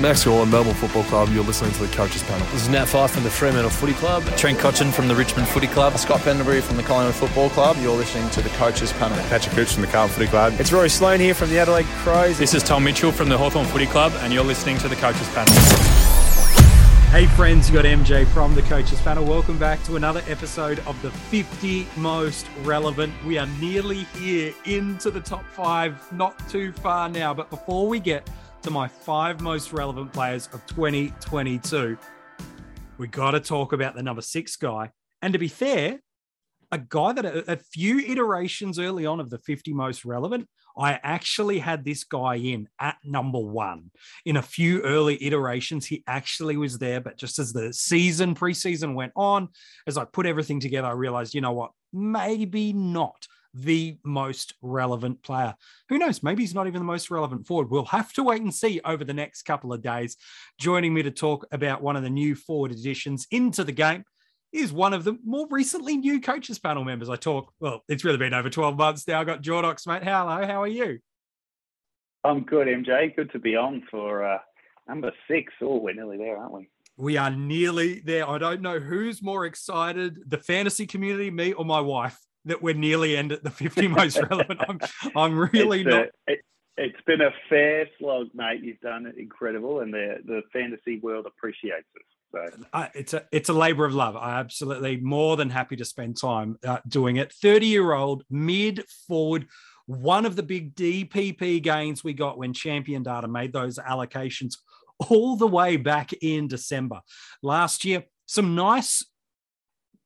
Max Gawn, Melbourne Football Club. You're listening to the Coaches Panel. This is Nat Fyfe from the Fremantle Footy Club. Trent Cotchin from the Richmond Footy Club. Scott Pendlebury from the Collingwood Football Club. You're listening to the Coaches Panel. Patrick Cooch from the Carlton Footy Club. It's Rory Sloane here from the Adelaide Crows. This is Tom Mitchell from the Hawthorn Footy Club, and you're listening to the Coaches Panel. Hey friends, you got MJ from the Coaches Panel. Welcome back to another episode of the 50 most relevant. We are nearly here into the top five, not too far now. But before we get to my five most relevant players of 2022, we got to talk about the number six guy. And to be fair, a guy that a, a few iterations early on of the 50 most relevant I actually had this guy in at number one. In a few early iterations, he actually was there. But just as the season, preseason went on, as I put everything together, I realized, you know what? Maybe not the most relevant player. Who knows? Maybe he's not even the most relevant forward. We'll have to wait and see over the next couple of days. Joining me to talk about one of the new forward additions into the game is one of the more recently new coaches panel members. I talk, well, it's really been over 12 months now. I got Jordox, mate. Hello, how are you? I'm good, MJ. Good to be on for uh, number six. Oh, we're nearly there, aren't we? We are nearly there. I don't know who's more excited, the fantasy community, me or my wife, that we're nearly end at the 50 most relevant. I'm, I'm really it's not. A, it, it's been a fair slog, mate. You've done it incredible, and the the fantasy world appreciates it. So. Uh, it's a it's a labor of love. I absolutely more than happy to spend time uh, doing it. Thirty year old mid forward, one of the big DPP gains we got when Champion Data made those allocations all the way back in December last year. Some nice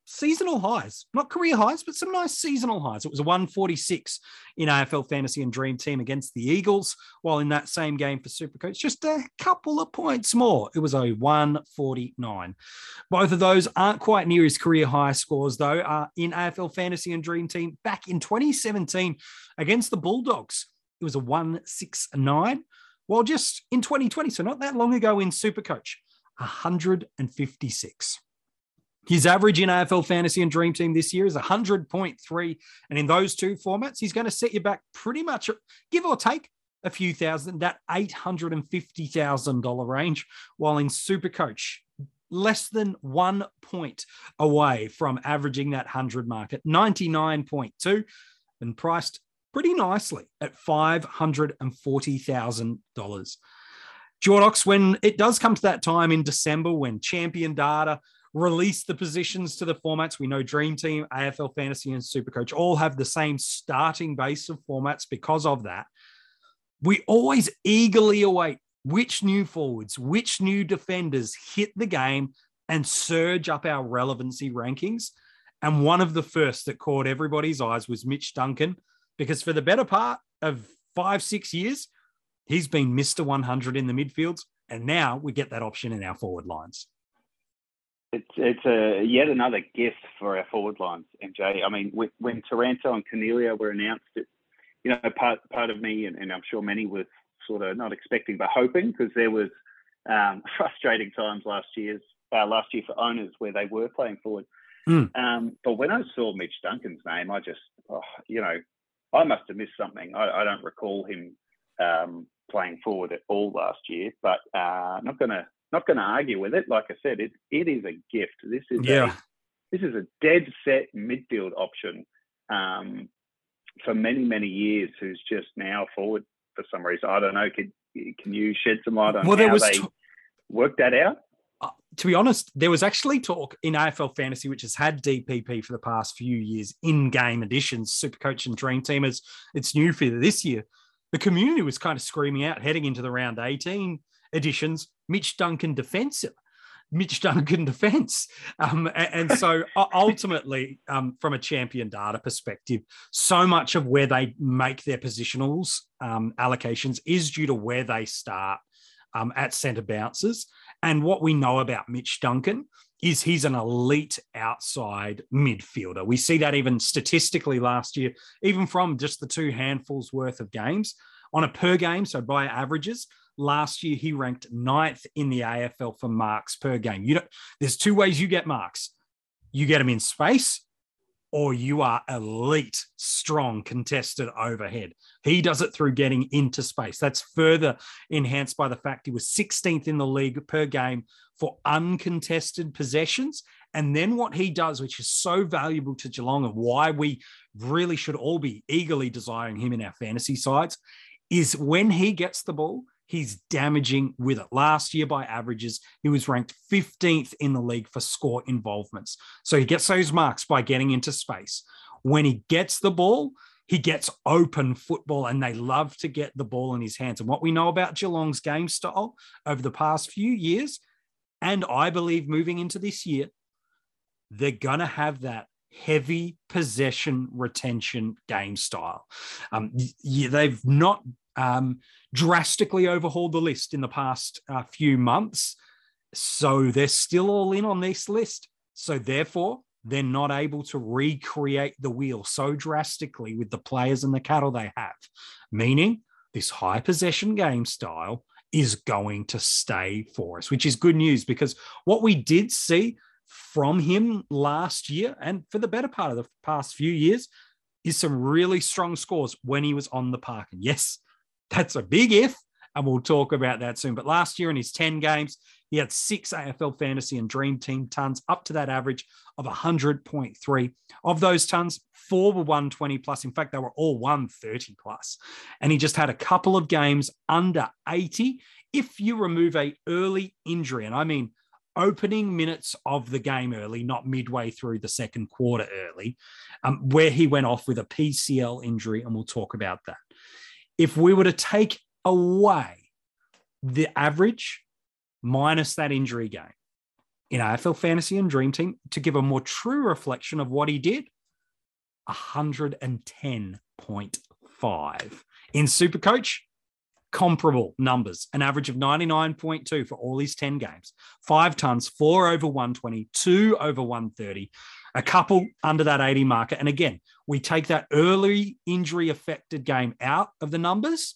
seasonal highs, not career highs, but some nice seasonal highs. It was a 146 in AFL Fantasy and Dream Team against the Eagles, while in that same game for Supercoach, just a couple of points more. It was a 149. Both of those aren't quite near his career high scores, though, uh, in AFL Fantasy and Dream Team back in 2017 against the Bulldogs. It was a 169. While just in 2020, so not that long ago in Supercoach, 156. His average in AFL Fantasy and Dream Team this year is 100.3. And in those two formats, he's going to set you back pretty much, give or take, a few thousand, that $850,000 range. While in Supercoach, less than one point away from averaging that 100 mark at 99.2 and priced pretty nicely at $540,000. Jordox, when it does come to that time in December when champion data release the positions to the formats. We know Dream Team, AFL Fantasy, and Supercoach all have the same starting base of formats because of that. We always eagerly await which new forwards, which new defenders hit the game and surge up our relevancy rankings. And one of the first that caught everybody's eyes was Mitch Duncan, because for the better part of five, six years, he's been Mr. 100 in the midfields. And now we get that option in our forward lines it's it's a yet another gift for our forward lines, MJ. I mean, when Taranto and Coniglio were announced, it, you know, part part of me and, and I'm sure many was sort of not expecting but hoping because there was um, frustrating times last year's uh, last year for owners where they were playing forward. Mm. Um, but when I saw Mitch Duncan's name, I just, oh, you know, I must have missed something. I, I don't recall him um, playing forward at all last year, but uh, not going to not going to argue with it. Like I said, it it is a gift. This is yeah. A, this is a dead set midfield option um, for many many years. Who's just now forward for some reason. I don't know. Can can you shed some light on well, how they t- worked that out? Uh, to be honest, there was actually talk in AFL Fantasy, which has had DPP for the past few years, in-game additions, Supercoach and Dream Team as it's new for this year. The community was kind of screaming out heading into the round 18 editions, Mitch Duncan defensive. Mitch Duncan defense. Um, and, and, so ultimately, um, from a champion data perspective, so much of where they make their positionals um, allocations is due to where they start um, at centre bounces. And what we know about Mitch Duncan is he's an elite outside midfielder. We see that even statistically last year, even from just the two handfuls worth of games on a per game, so by averages, Last year, he ranked ninth in the AFL for marks per game. You know, there's two ways you get marks. You get them in space, or you are elite, strong, contested overhead. He does it through getting into space. That's further enhanced by the fact he was 16th in the league per game for uncontested possessions. And then what he does, which is so valuable to Geelong and why we really should all be eagerly desiring him in our fantasy sides, is when he gets the ball, he's damaging with it. Last year, by averages, he was ranked 15th in the league for score involvements. So he gets those marks by getting into space. When he gets the ball, he gets open football and they love to get the ball in his hands. And what we know about Geelong's game style over the past few years, and I believe moving into this year, they're going to have that heavy possession retention game style. Um, yeah, they've not um, drastically overhauled the list in the past uh, few months. So they're still all in on this list. So therefore, they're not able to recreate the wheel so drastically with the players and the cattle they have, meaning this high possession game style is going to stay for us, which is good news because what we did see from him last year and for the better part of the past few years is some really strong scores when he was on the park. And yes, that's a big if, and we'll talk about that soon. But last year in his 10 games, he had six AFL fantasy and dream team tons, up to that average of 100.3. Of those tons, four were 120 plus. In fact, they were all 130 plus. And he just had a couple of games under 80. If you remove a early injury, and I mean opening minutes of the game early, not midway through the second quarter early, um, where he went off with a PCL injury, and we'll talk about that if we were to take away the average minus that injury game in AFL Fantasy and Dream Team to give a more true reflection of what he did, 110.5. In Super Coach, comparable numbers, an average of 99.2 for all his 10 games, five tons, four over 120, two over 130, a couple under that 80 marker. And again, we take that early injury affected game out of the numbers.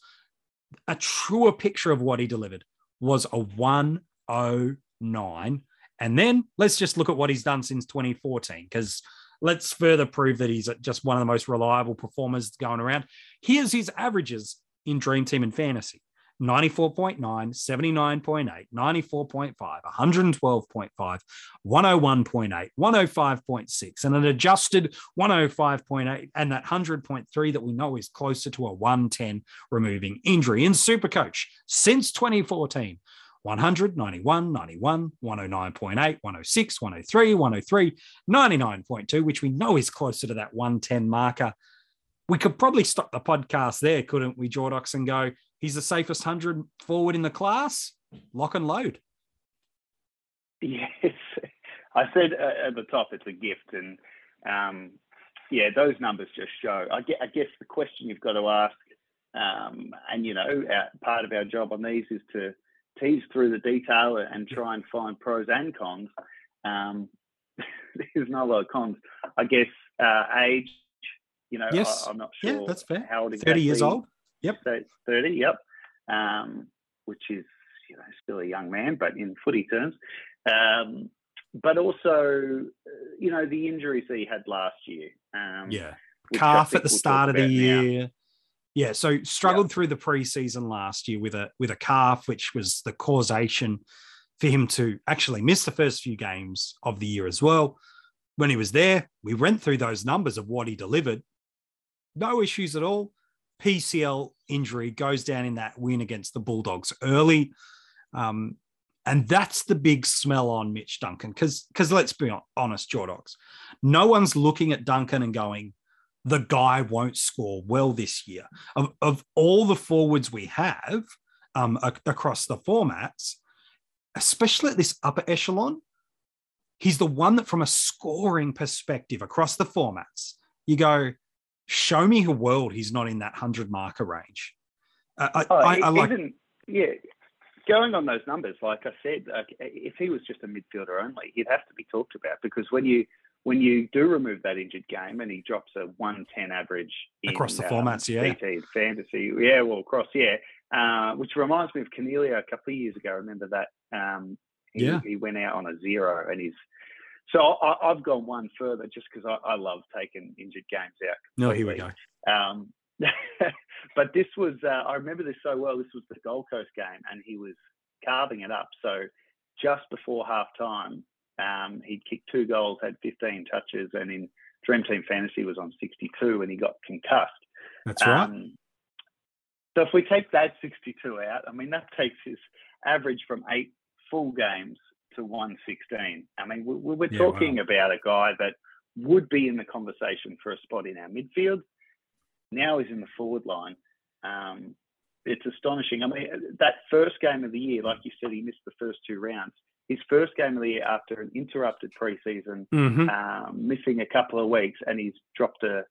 A truer picture of what he delivered was a 109. And then let's just look at what he's done since 2014, because let's further prove that he's just one of the most reliable performers going around. Here's his averages in Dream Team and Fantasy 94.9, 79.8, 94.5, 112.5, 101.8, 105.6, and an adjusted 105.8, and that 100.3 that we know is closer to a 110 removing injury in Supercoach since 2014. 100, 91, 91, 109.8, 106, 103, 103, 99.2, which we know is closer to that 110 marker. We could probably stop the podcast there, couldn't we, Jordox, and go, he's the safest 100 forward in the class. Lock and load. Yes. I said uh, at the top it's a gift. And um, yeah, those numbers just show. I guess, I guess, the question you've got to ask, um, and you know, our, part of our job on these is to tease through the detail and try and find pros and cons. Um, there's not a lot of cons. I guess uh, age, you know, yes. I, am not sure yeah, that's fair. how old exactly. 30 years old. Yep. So 30, yep. Um, which is, you know, still a young man, but in footy terms. Um, but also, uh, you know, the injuries that he had last year. Um, yeah. Calf at the we'll start of the year. Now. Yeah, so struggled yep. through the preseason last year with a with a calf, which was the causation for him to actually miss the first few games of the year as well. When he was there, we went through those numbers of what he delivered. No issues at all. PCL injury goes down in that win against the Bulldogs early. Um, and that's the big smell on Mitch Duncan. Because because let's be honest, Jordox, no one's looking at Duncan and going, the guy won't score well this year. Of, of all the forwards we have um, across the formats, especially at this upper echelon, he's the one that, from a scoring perspective across the formats, you go, show me a world he's not in that 100 marker range. Uh, I, oh, I, I like, even, yeah, going on those numbers, like I said, if he was just a midfielder only, he'd have to be talked about because when you when you do remove that injured game and he drops a 110 average in, across the um, formats, yeah, BT fantasy, yeah, well, across, yeah, uh, which reminds me of Coniglio a couple of years ago. Remember that. Um, he, yeah, he went out on a zero and he's So I, have gone one further just because I, I, love taking injured games out. No, here we go. Um, but this was, uh, I remember this so well. This was the Gold Coast game, and he was carving it up. So just before half time, um, he kicked two goals, had 15 touches, and in Dream Team Fantasy was on 62, and he got concussed. That's right. Um, so if we take that 62 out, I mean that takes his average from eight full games to 116. I mean we, are yeah, talking wow. about a guy that would be in the conversation for a spot in our midfield. Now he's in the forward line. Um, it's astonishing. I mean, that first game of the year, like you said, he missed the first two rounds. His first game of the year after an interrupted preseason, mm-hmm. um, missing a couple of weeks, and he's dropped a,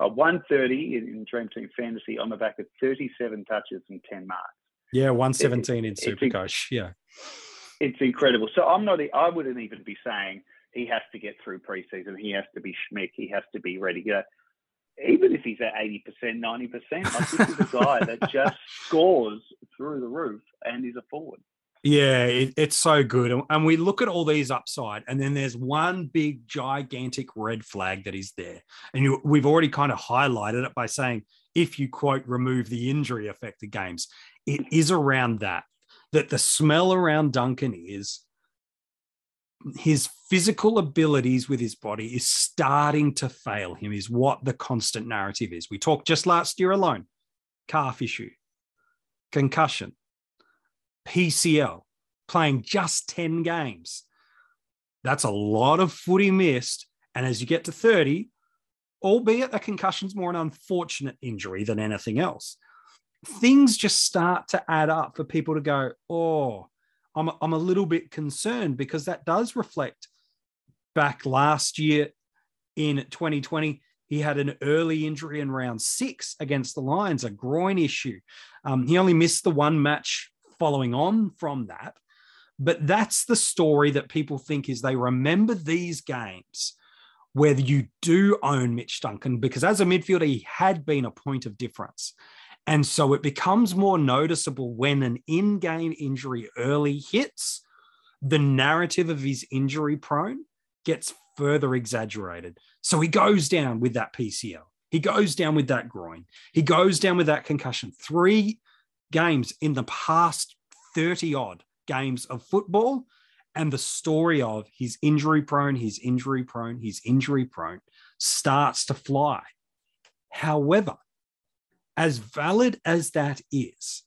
a 130 in, in Dream Team Fantasy on the back of 37 touches and 10 marks. Yeah, 117 it, in Supercoach. Yeah. It's incredible. So I'm not, I wouldn't even be saying he has to get through preseason. He has to be schmick. He has to be ready to go even if he's at 80%, 90%, like this is a guy that just scores through the roof and is a forward. Yeah, it, it's so good. And we look at all these upside, and then there's one big, gigantic red flag that is there. And you, we've already kind of highlighted it by saying, if you quote, remove the injury affected games, it is around that, that the smell around Duncan is his physical abilities with his body is starting to fail him, is what the constant narrative is. We talked just last year alone calf issue, concussion, PCL, playing just 10 games. That's a lot of footy missed. And as you get to 30, albeit a concussion's more an unfortunate injury than anything else, things just start to add up for people to go, oh, I'm, I'm a little bit concerned because that does reflect back last year in 2020. He had an early injury in round six against the Lions, a groin issue. Um, he only missed the one match following on from that. But that's the story that people think is they remember these games where you do own Mitch Duncan because as a midfielder, he had been a point of difference. And so it becomes more noticeable when an in game injury early hits, the narrative of his injury prone gets further exaggerated. So he goes down with that PCL. He goes down with that groin. He goes down with that concussion. Three games in the past 30 odd games of football. And the story of his injury prone, his injury prone, his injury prone starts to fly. However, as valid as that is,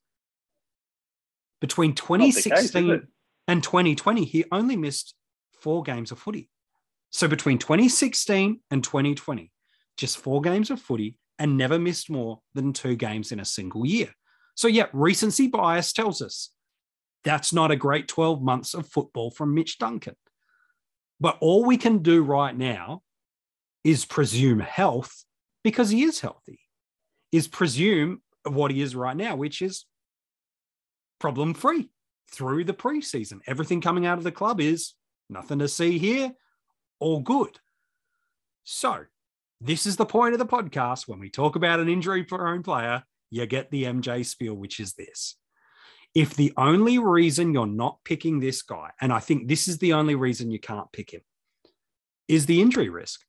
between 2016 case, and 2020, he only missed four games of footy. So between 2016 and 2020, just four games of footy and never missed more than two games in a single year. So, yeah, recency bias tells us that's not a great 12 months of football from Mitch Duncan. But all we can do right now is presume health because he is healthy is presume what he is right now, which is problem free through the preseason. Everything coming out of the club is nothing to see here, all good. So, this is the point of the podcast. When we talk about an injury prone player, you get the MJ spiel, which is this. If the only reason you're not picking this guy, and I think this is the only reason you can't pick him, is the injury risk.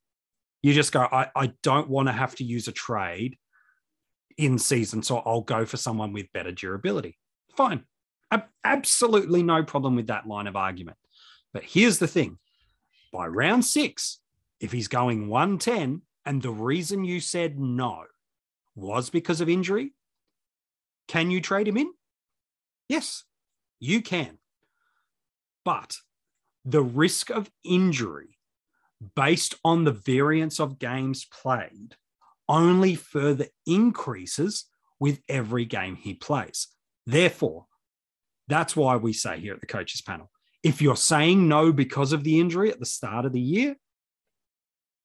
You just go, I, I don't want to have to use a trade in season, so I'll go for someone with better durability. Fine. absolutely no problem with that line of argument. But here's the thing by round six, if he's going 110, and the reason you said no was because of injury, can you trade him in? Yes, you can. But the risk of injury based on the variance of games played only further increases with every game he plays. Therefore, that's why we say here at the coaches panel if you're saying no because of the injury at the start of the year,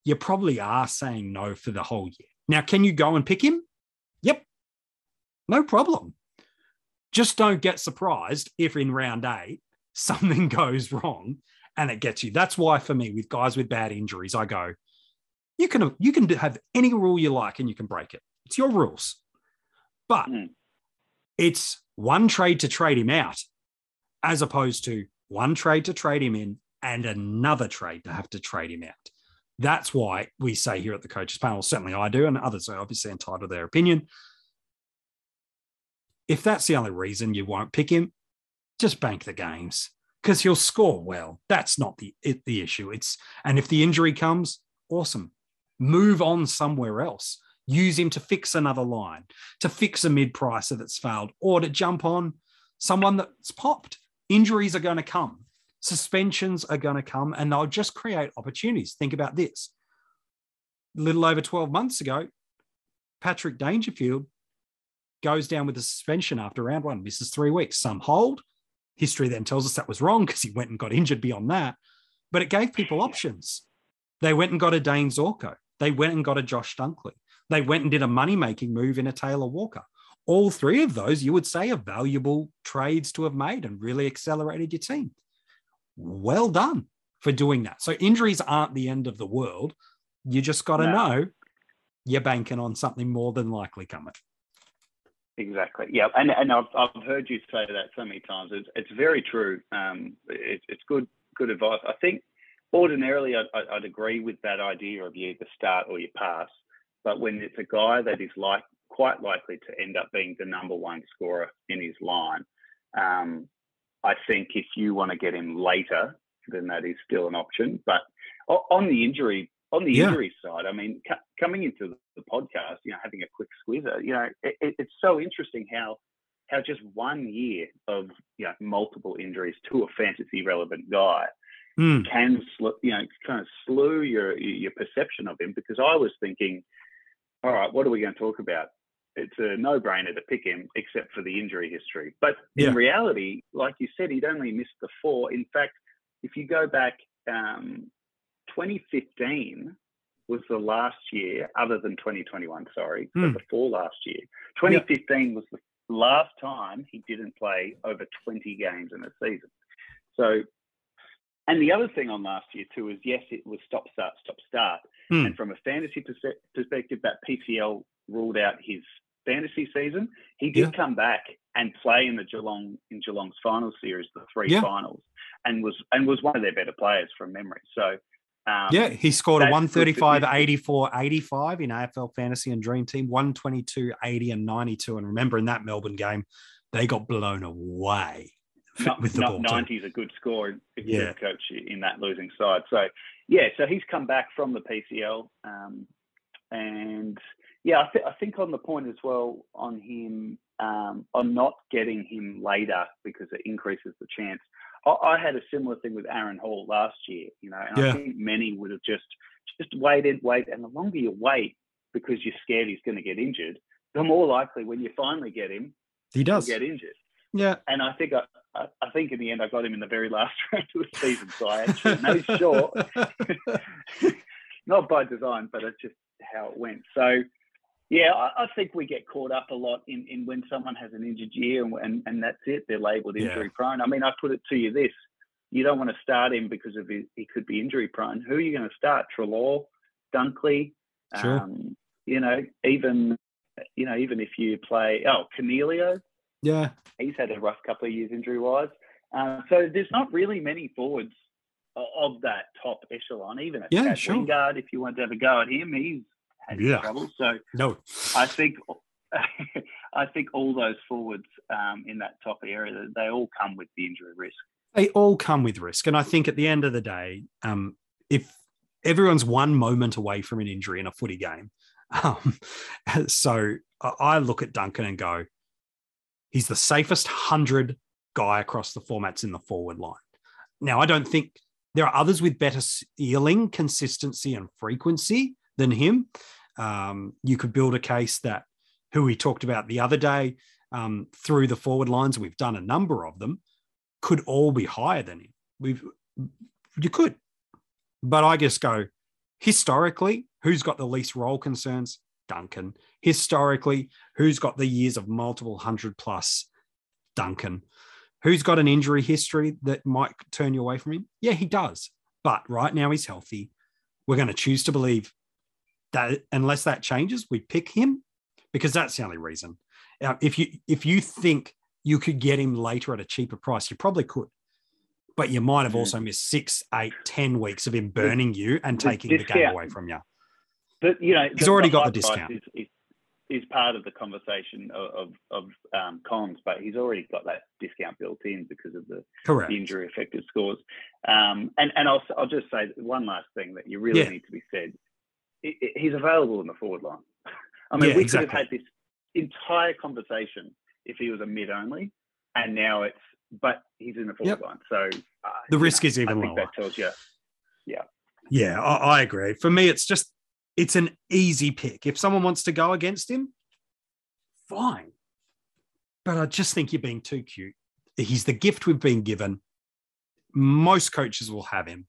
you probably are saying no for the whole year. Now, can you go and pick him? Yep, no problem. Just don't get surprised if in round eight something goes wrong and it gets you. That's why, for me, with guys with bad injuries, I go, you can you can have any rule you like and you can break it. It's your rules. But mm. it's one trade to trade him out as opposed to one trade to trade him in and another trade to have to trade him out. That's why we say here at the coaches panel, certainly I do, and others are obviously entitled to their opinion. If that's the only reason you won't pick him, just bank the games because he'll score well. That's not the it, the issue. It's and if the injury comes, awesome. Move on somewhere else. Use him to fix another line, to fix a mid pricer that's failed, or to jump on someone that's popped. Injuries are going to come suspensions are going to come and they'll just create opportunities. Think about this. A little over 12 months ago, Patrick Dangerfield goes down with a suspension after round one, misses three weeks. Some hold. History then tells us that was wrong because he went and got injured beyond that. But it gave people options. They went and got a Dayne Zorko. They went and got a Josh Dunkley. They went and did a money making move in a Taylor Walker. All three of those, you would say, are valuable trades to have made and really accelerated your team well done for doing that. So injuries aren't the end of the world. You just got to no. know you're banking on something more than likely coming. Exactly. Yeah, and and I've, I've heard you say that so many times. It's, it's very true. Um, it, it's good good advice. I think ordinarily I'd, I'd agree with that idea of you either start or you pass. But when it's a guy that is like quite likely to end up being the number one scorer in his line, um, I think if you want to get him later, then that is still an option. But on the injury on the yeah. injury side, I mean, coming into the podcast, you know, having a quick squeezer, you know, it, it's so interesting how how just one year of you know multiple injuries to a fantasy relevant guy mm. can you know kind of slew your your perception of him because I was thinking, all right, what are we going to talk about? it's a no-brainer to pick him, except for the injury history. But in yeah. reality, like you said, he'd only missed the four. In fact, if you go back, um, 2015 was the last year, other than 2021. Sorry, mm. so before last year, 2015 yeah. was the last time he didn't play over 20 games in a season. So, and the other thing on last year too is yes, it was stop start stop start, mm. and from a fantasy perspective, that PCL ruled out his fantasy season, he did yeah. come back and play in the Geelong in Geelong's final series, the three yeah. finals, and was and was one of their better players from memory. So um, yeah, he scored a 135, 84, 85 in AFL Fantasy and Dream Team, 122, 80, and 92. And remember, in that Melbourne game, they got blown away not, with the ball. 90 is a good score if yeah. coach in that losing side. So, yeah, so he's come back from the PCL. Um, and yeah, I, th- I, think on the point as well on him, um, on not getting him later because it increases the chance. I, I, had a similar thing with Aaron Hall last year, you know, and yeah. I think many would have just just waited, wait, and the longer you wait because you're scared he's going to get injured, the more likely when you finally get him, he does get injured. Yeah, and I think I, I, think in the end I got him in the very last round of the season, so I actually made sure, not by design, but it's just how it went. So yeah, I, I, think we get caught up a lot in, in when someone has an injured year and, and, and that's it. They're labelled injury yeah. prone. I mean, I put it to you this: you don't want to start him because of his, he could be injury prone. Who are you going to start? Treloar, Dunkley, sure. um, you know, even you know, even if you play oh Coniglio, yeah, he's had a rough couple of years injury wise. Uh, so there's not really many forwards of that top echelon. Even a yeah, sure. Wingard, if you want to have a go at him, he's had yeah. trouble. So no, I think I think all those forwards um, in that top area they all come with the injury risk. They all come with risk, and I think at the end of the day, um, if everyone's one moment away from an injury in a footy game, um, so I look at Duncan and go, he's the safest hundred guy across the formats in the forward line. Now, I don't think there are others with better ceiling, consistency, and frequency than him. Um, you could build a case that who we talked about the other day um, through the forward lines, we've done a number of them, could all be higher than him. We've you could, but I just go historically, who's got the least role concerns? Duncan. Historically, who's got the years of multiple hundred plus? Duncan. Who's got an injury history that might turn you away from him? Yeah, he does. But right now he's healthy. We're going to choose to believe that unless that changes, we pick him because that's the only reason. Uh, if you if you think you could get him later at a cheaper price, you probably could. but you might have Mm. also missed six, eight, ten weeks of him burning you and taking the game away from you. But you know, He's already got the discount. Is, is, is part of the conversation of of, of um, cons, but he's already got that discount built in because of the Correct. injury affected scores. Um, and and I'll I'll just say one last thing that you really Yeah. need to be said. I- I- he's available in the forward line. I mean, Yeah, we exactly. could have had this entire conversation if he was a mid only, and now it's but he's in the forward Yep. line. So uh, The risk is I even think lower. that tells you. Yeah, I, I agree. For me, it's just it's an easy pick. If someone wants to go against him, fine. But I just think you're being too cute. He's the gift we've been given. Most coaches will have him.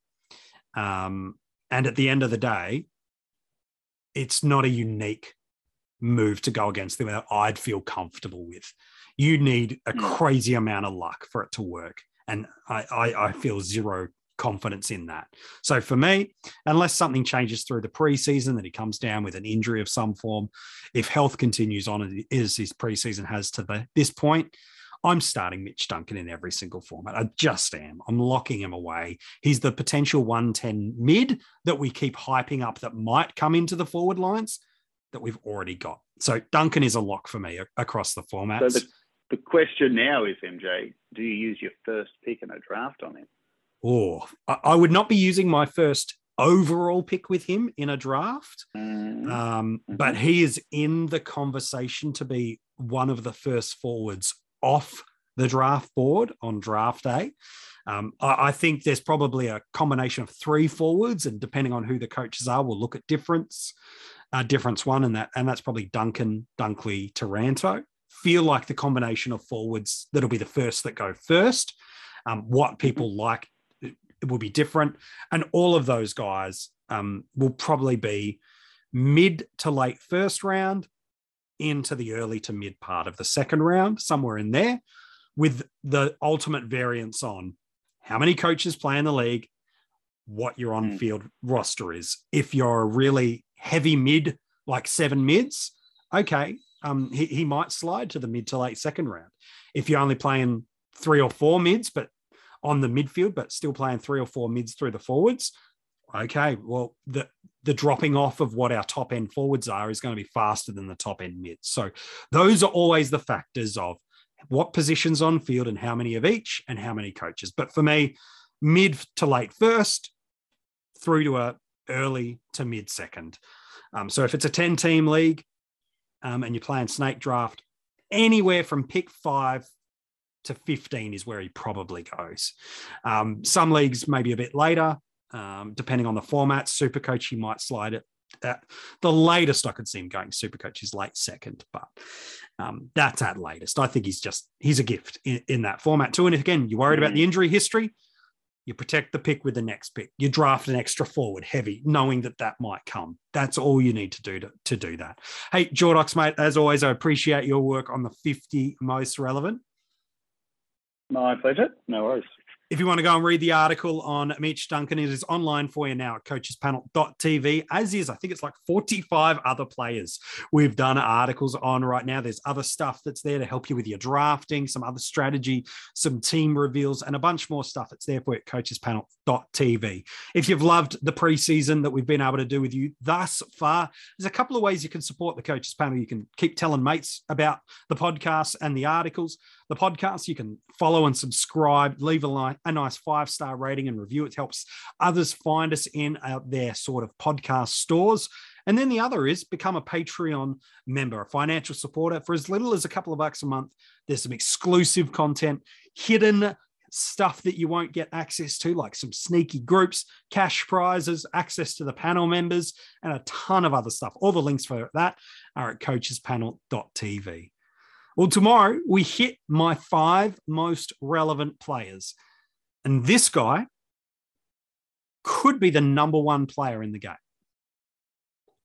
Um, and at the end of the day, it's not a unique move to go against them that I'd feel comfortable with. You need a Mm. crazy amount of luck for it to work. And I, I, I feel zero confidence in that. So for me, unless something changes through the preseason, that he comes down with an injury of some form, if health continues on as his preseason has to the, this point, I'm starting Mitch Duncan in every single format. I just am. I'm locking him away. He's the potential 110 mid that we keep hyping up that might come into the forward lines that we've already got. So Duncan is a lock for me across the formats. So the, the question now is, MJ, do you use your first pick in a draft on him? Oh, I, I would not be using my first overall pick with him in a draft. Mm, Um, Mhm. But he is in the conversation to be one of the first forwards off the draft board on draft day. Um, I, I think there's probably a combination of three forwards, and depending on who the coaches are, we'll look at difference. Uh, difference one, and that and that's probably Duncan, Dunkley, Taranto. Feel like the combination of forwards that'll be the first that go first. Um, what people like it will be different, and all of those guys um, will probably be mid to late first round into the early to mid part of the second round, somewhere in there, with the ultimate variance on how many coaches play in the league, what your on field roster is. If you're a really heavy mid, like seven mids, okay, um, he, he might slide to the mid to late second round. If you're only playing three or four mids, but on the midfield, but still playing three or four mids through the forwards, okay, well, the the dropping off of what our top end forwards are is going to be faster than the top end mids. So those are always the factors of what positions on field and how many of each and how many coaches. But for me, mid to late first through to a early to mid second. Um, so if it's a 10 team league um, and you're playing snake draft, anywhere from pick five to 15 is where he probably goes. Um, some leagues maybe a bit later, um, depending on the format. Super coach, he might slide it. At the latest I could see him going super coach is late second, but um, that's at latest. I think he's just he's a gift in, in that format too. And again, you're worried about the injury history. You protect the pick with the next pick. You draft an extra forward heavy, knowing that that might come. That's all you need to do to, to do that. Hey, Jordox, mate, as always, I appreciate your work on the 50 most relevant. My pleasure. No worries. If you want to go and read the article on Mitch Duncan, it is online for you now at coachespanel.tv, as is, I think it's like 45 other players we've done articles on right now. There's other stuff that's there to help you with your drafting, some other strategy, some team reveals, and a bunch more stuff that's there for you at coachespanel.tv. If you've loved the preseason that we've been able to do with you thus far, there's a couple of ways you can support the Coaches Panel. You can keep telling mates about the podcast and the articles. The podcast, you can follow and subscribe, leave a, li- a nice five star rating and review. It helps others find us in uh, their sort of podcast stores. And then the other is become a Patreon member, a financial supporter for as little as a couple of bucks a month. There's some exclusive content, hidden stuff that you won't get access to, like some sneaky groups, cash prizes, access to the panel members, and a ton of other stuff. All the links for that are at coachespanel.tv. Well, tomorrow we hit my five most relevant players. And this guy could be the number one player in the game.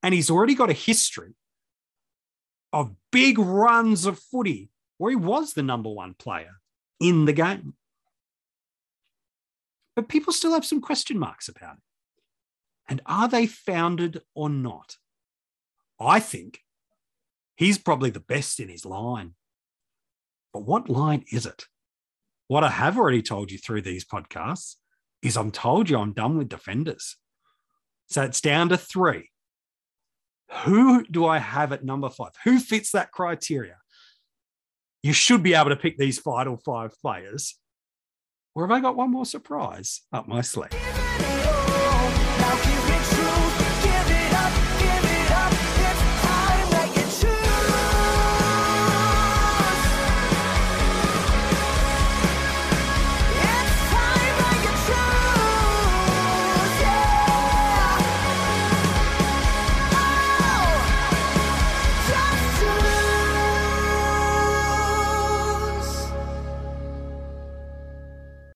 And he's already got a history of big runs of footy where he was the number one player in the game. But people still have some question marks about it. And are they founded or not? I think he's probably the best in his line. But what line is it? What I have already told you through these podcasts is I'm told you I'm done with defenders. So it's down to three. Who do I have at number five? Who fits that criteria? You should be able to pick these final five players. Or have I got one more surprise up my sleeve?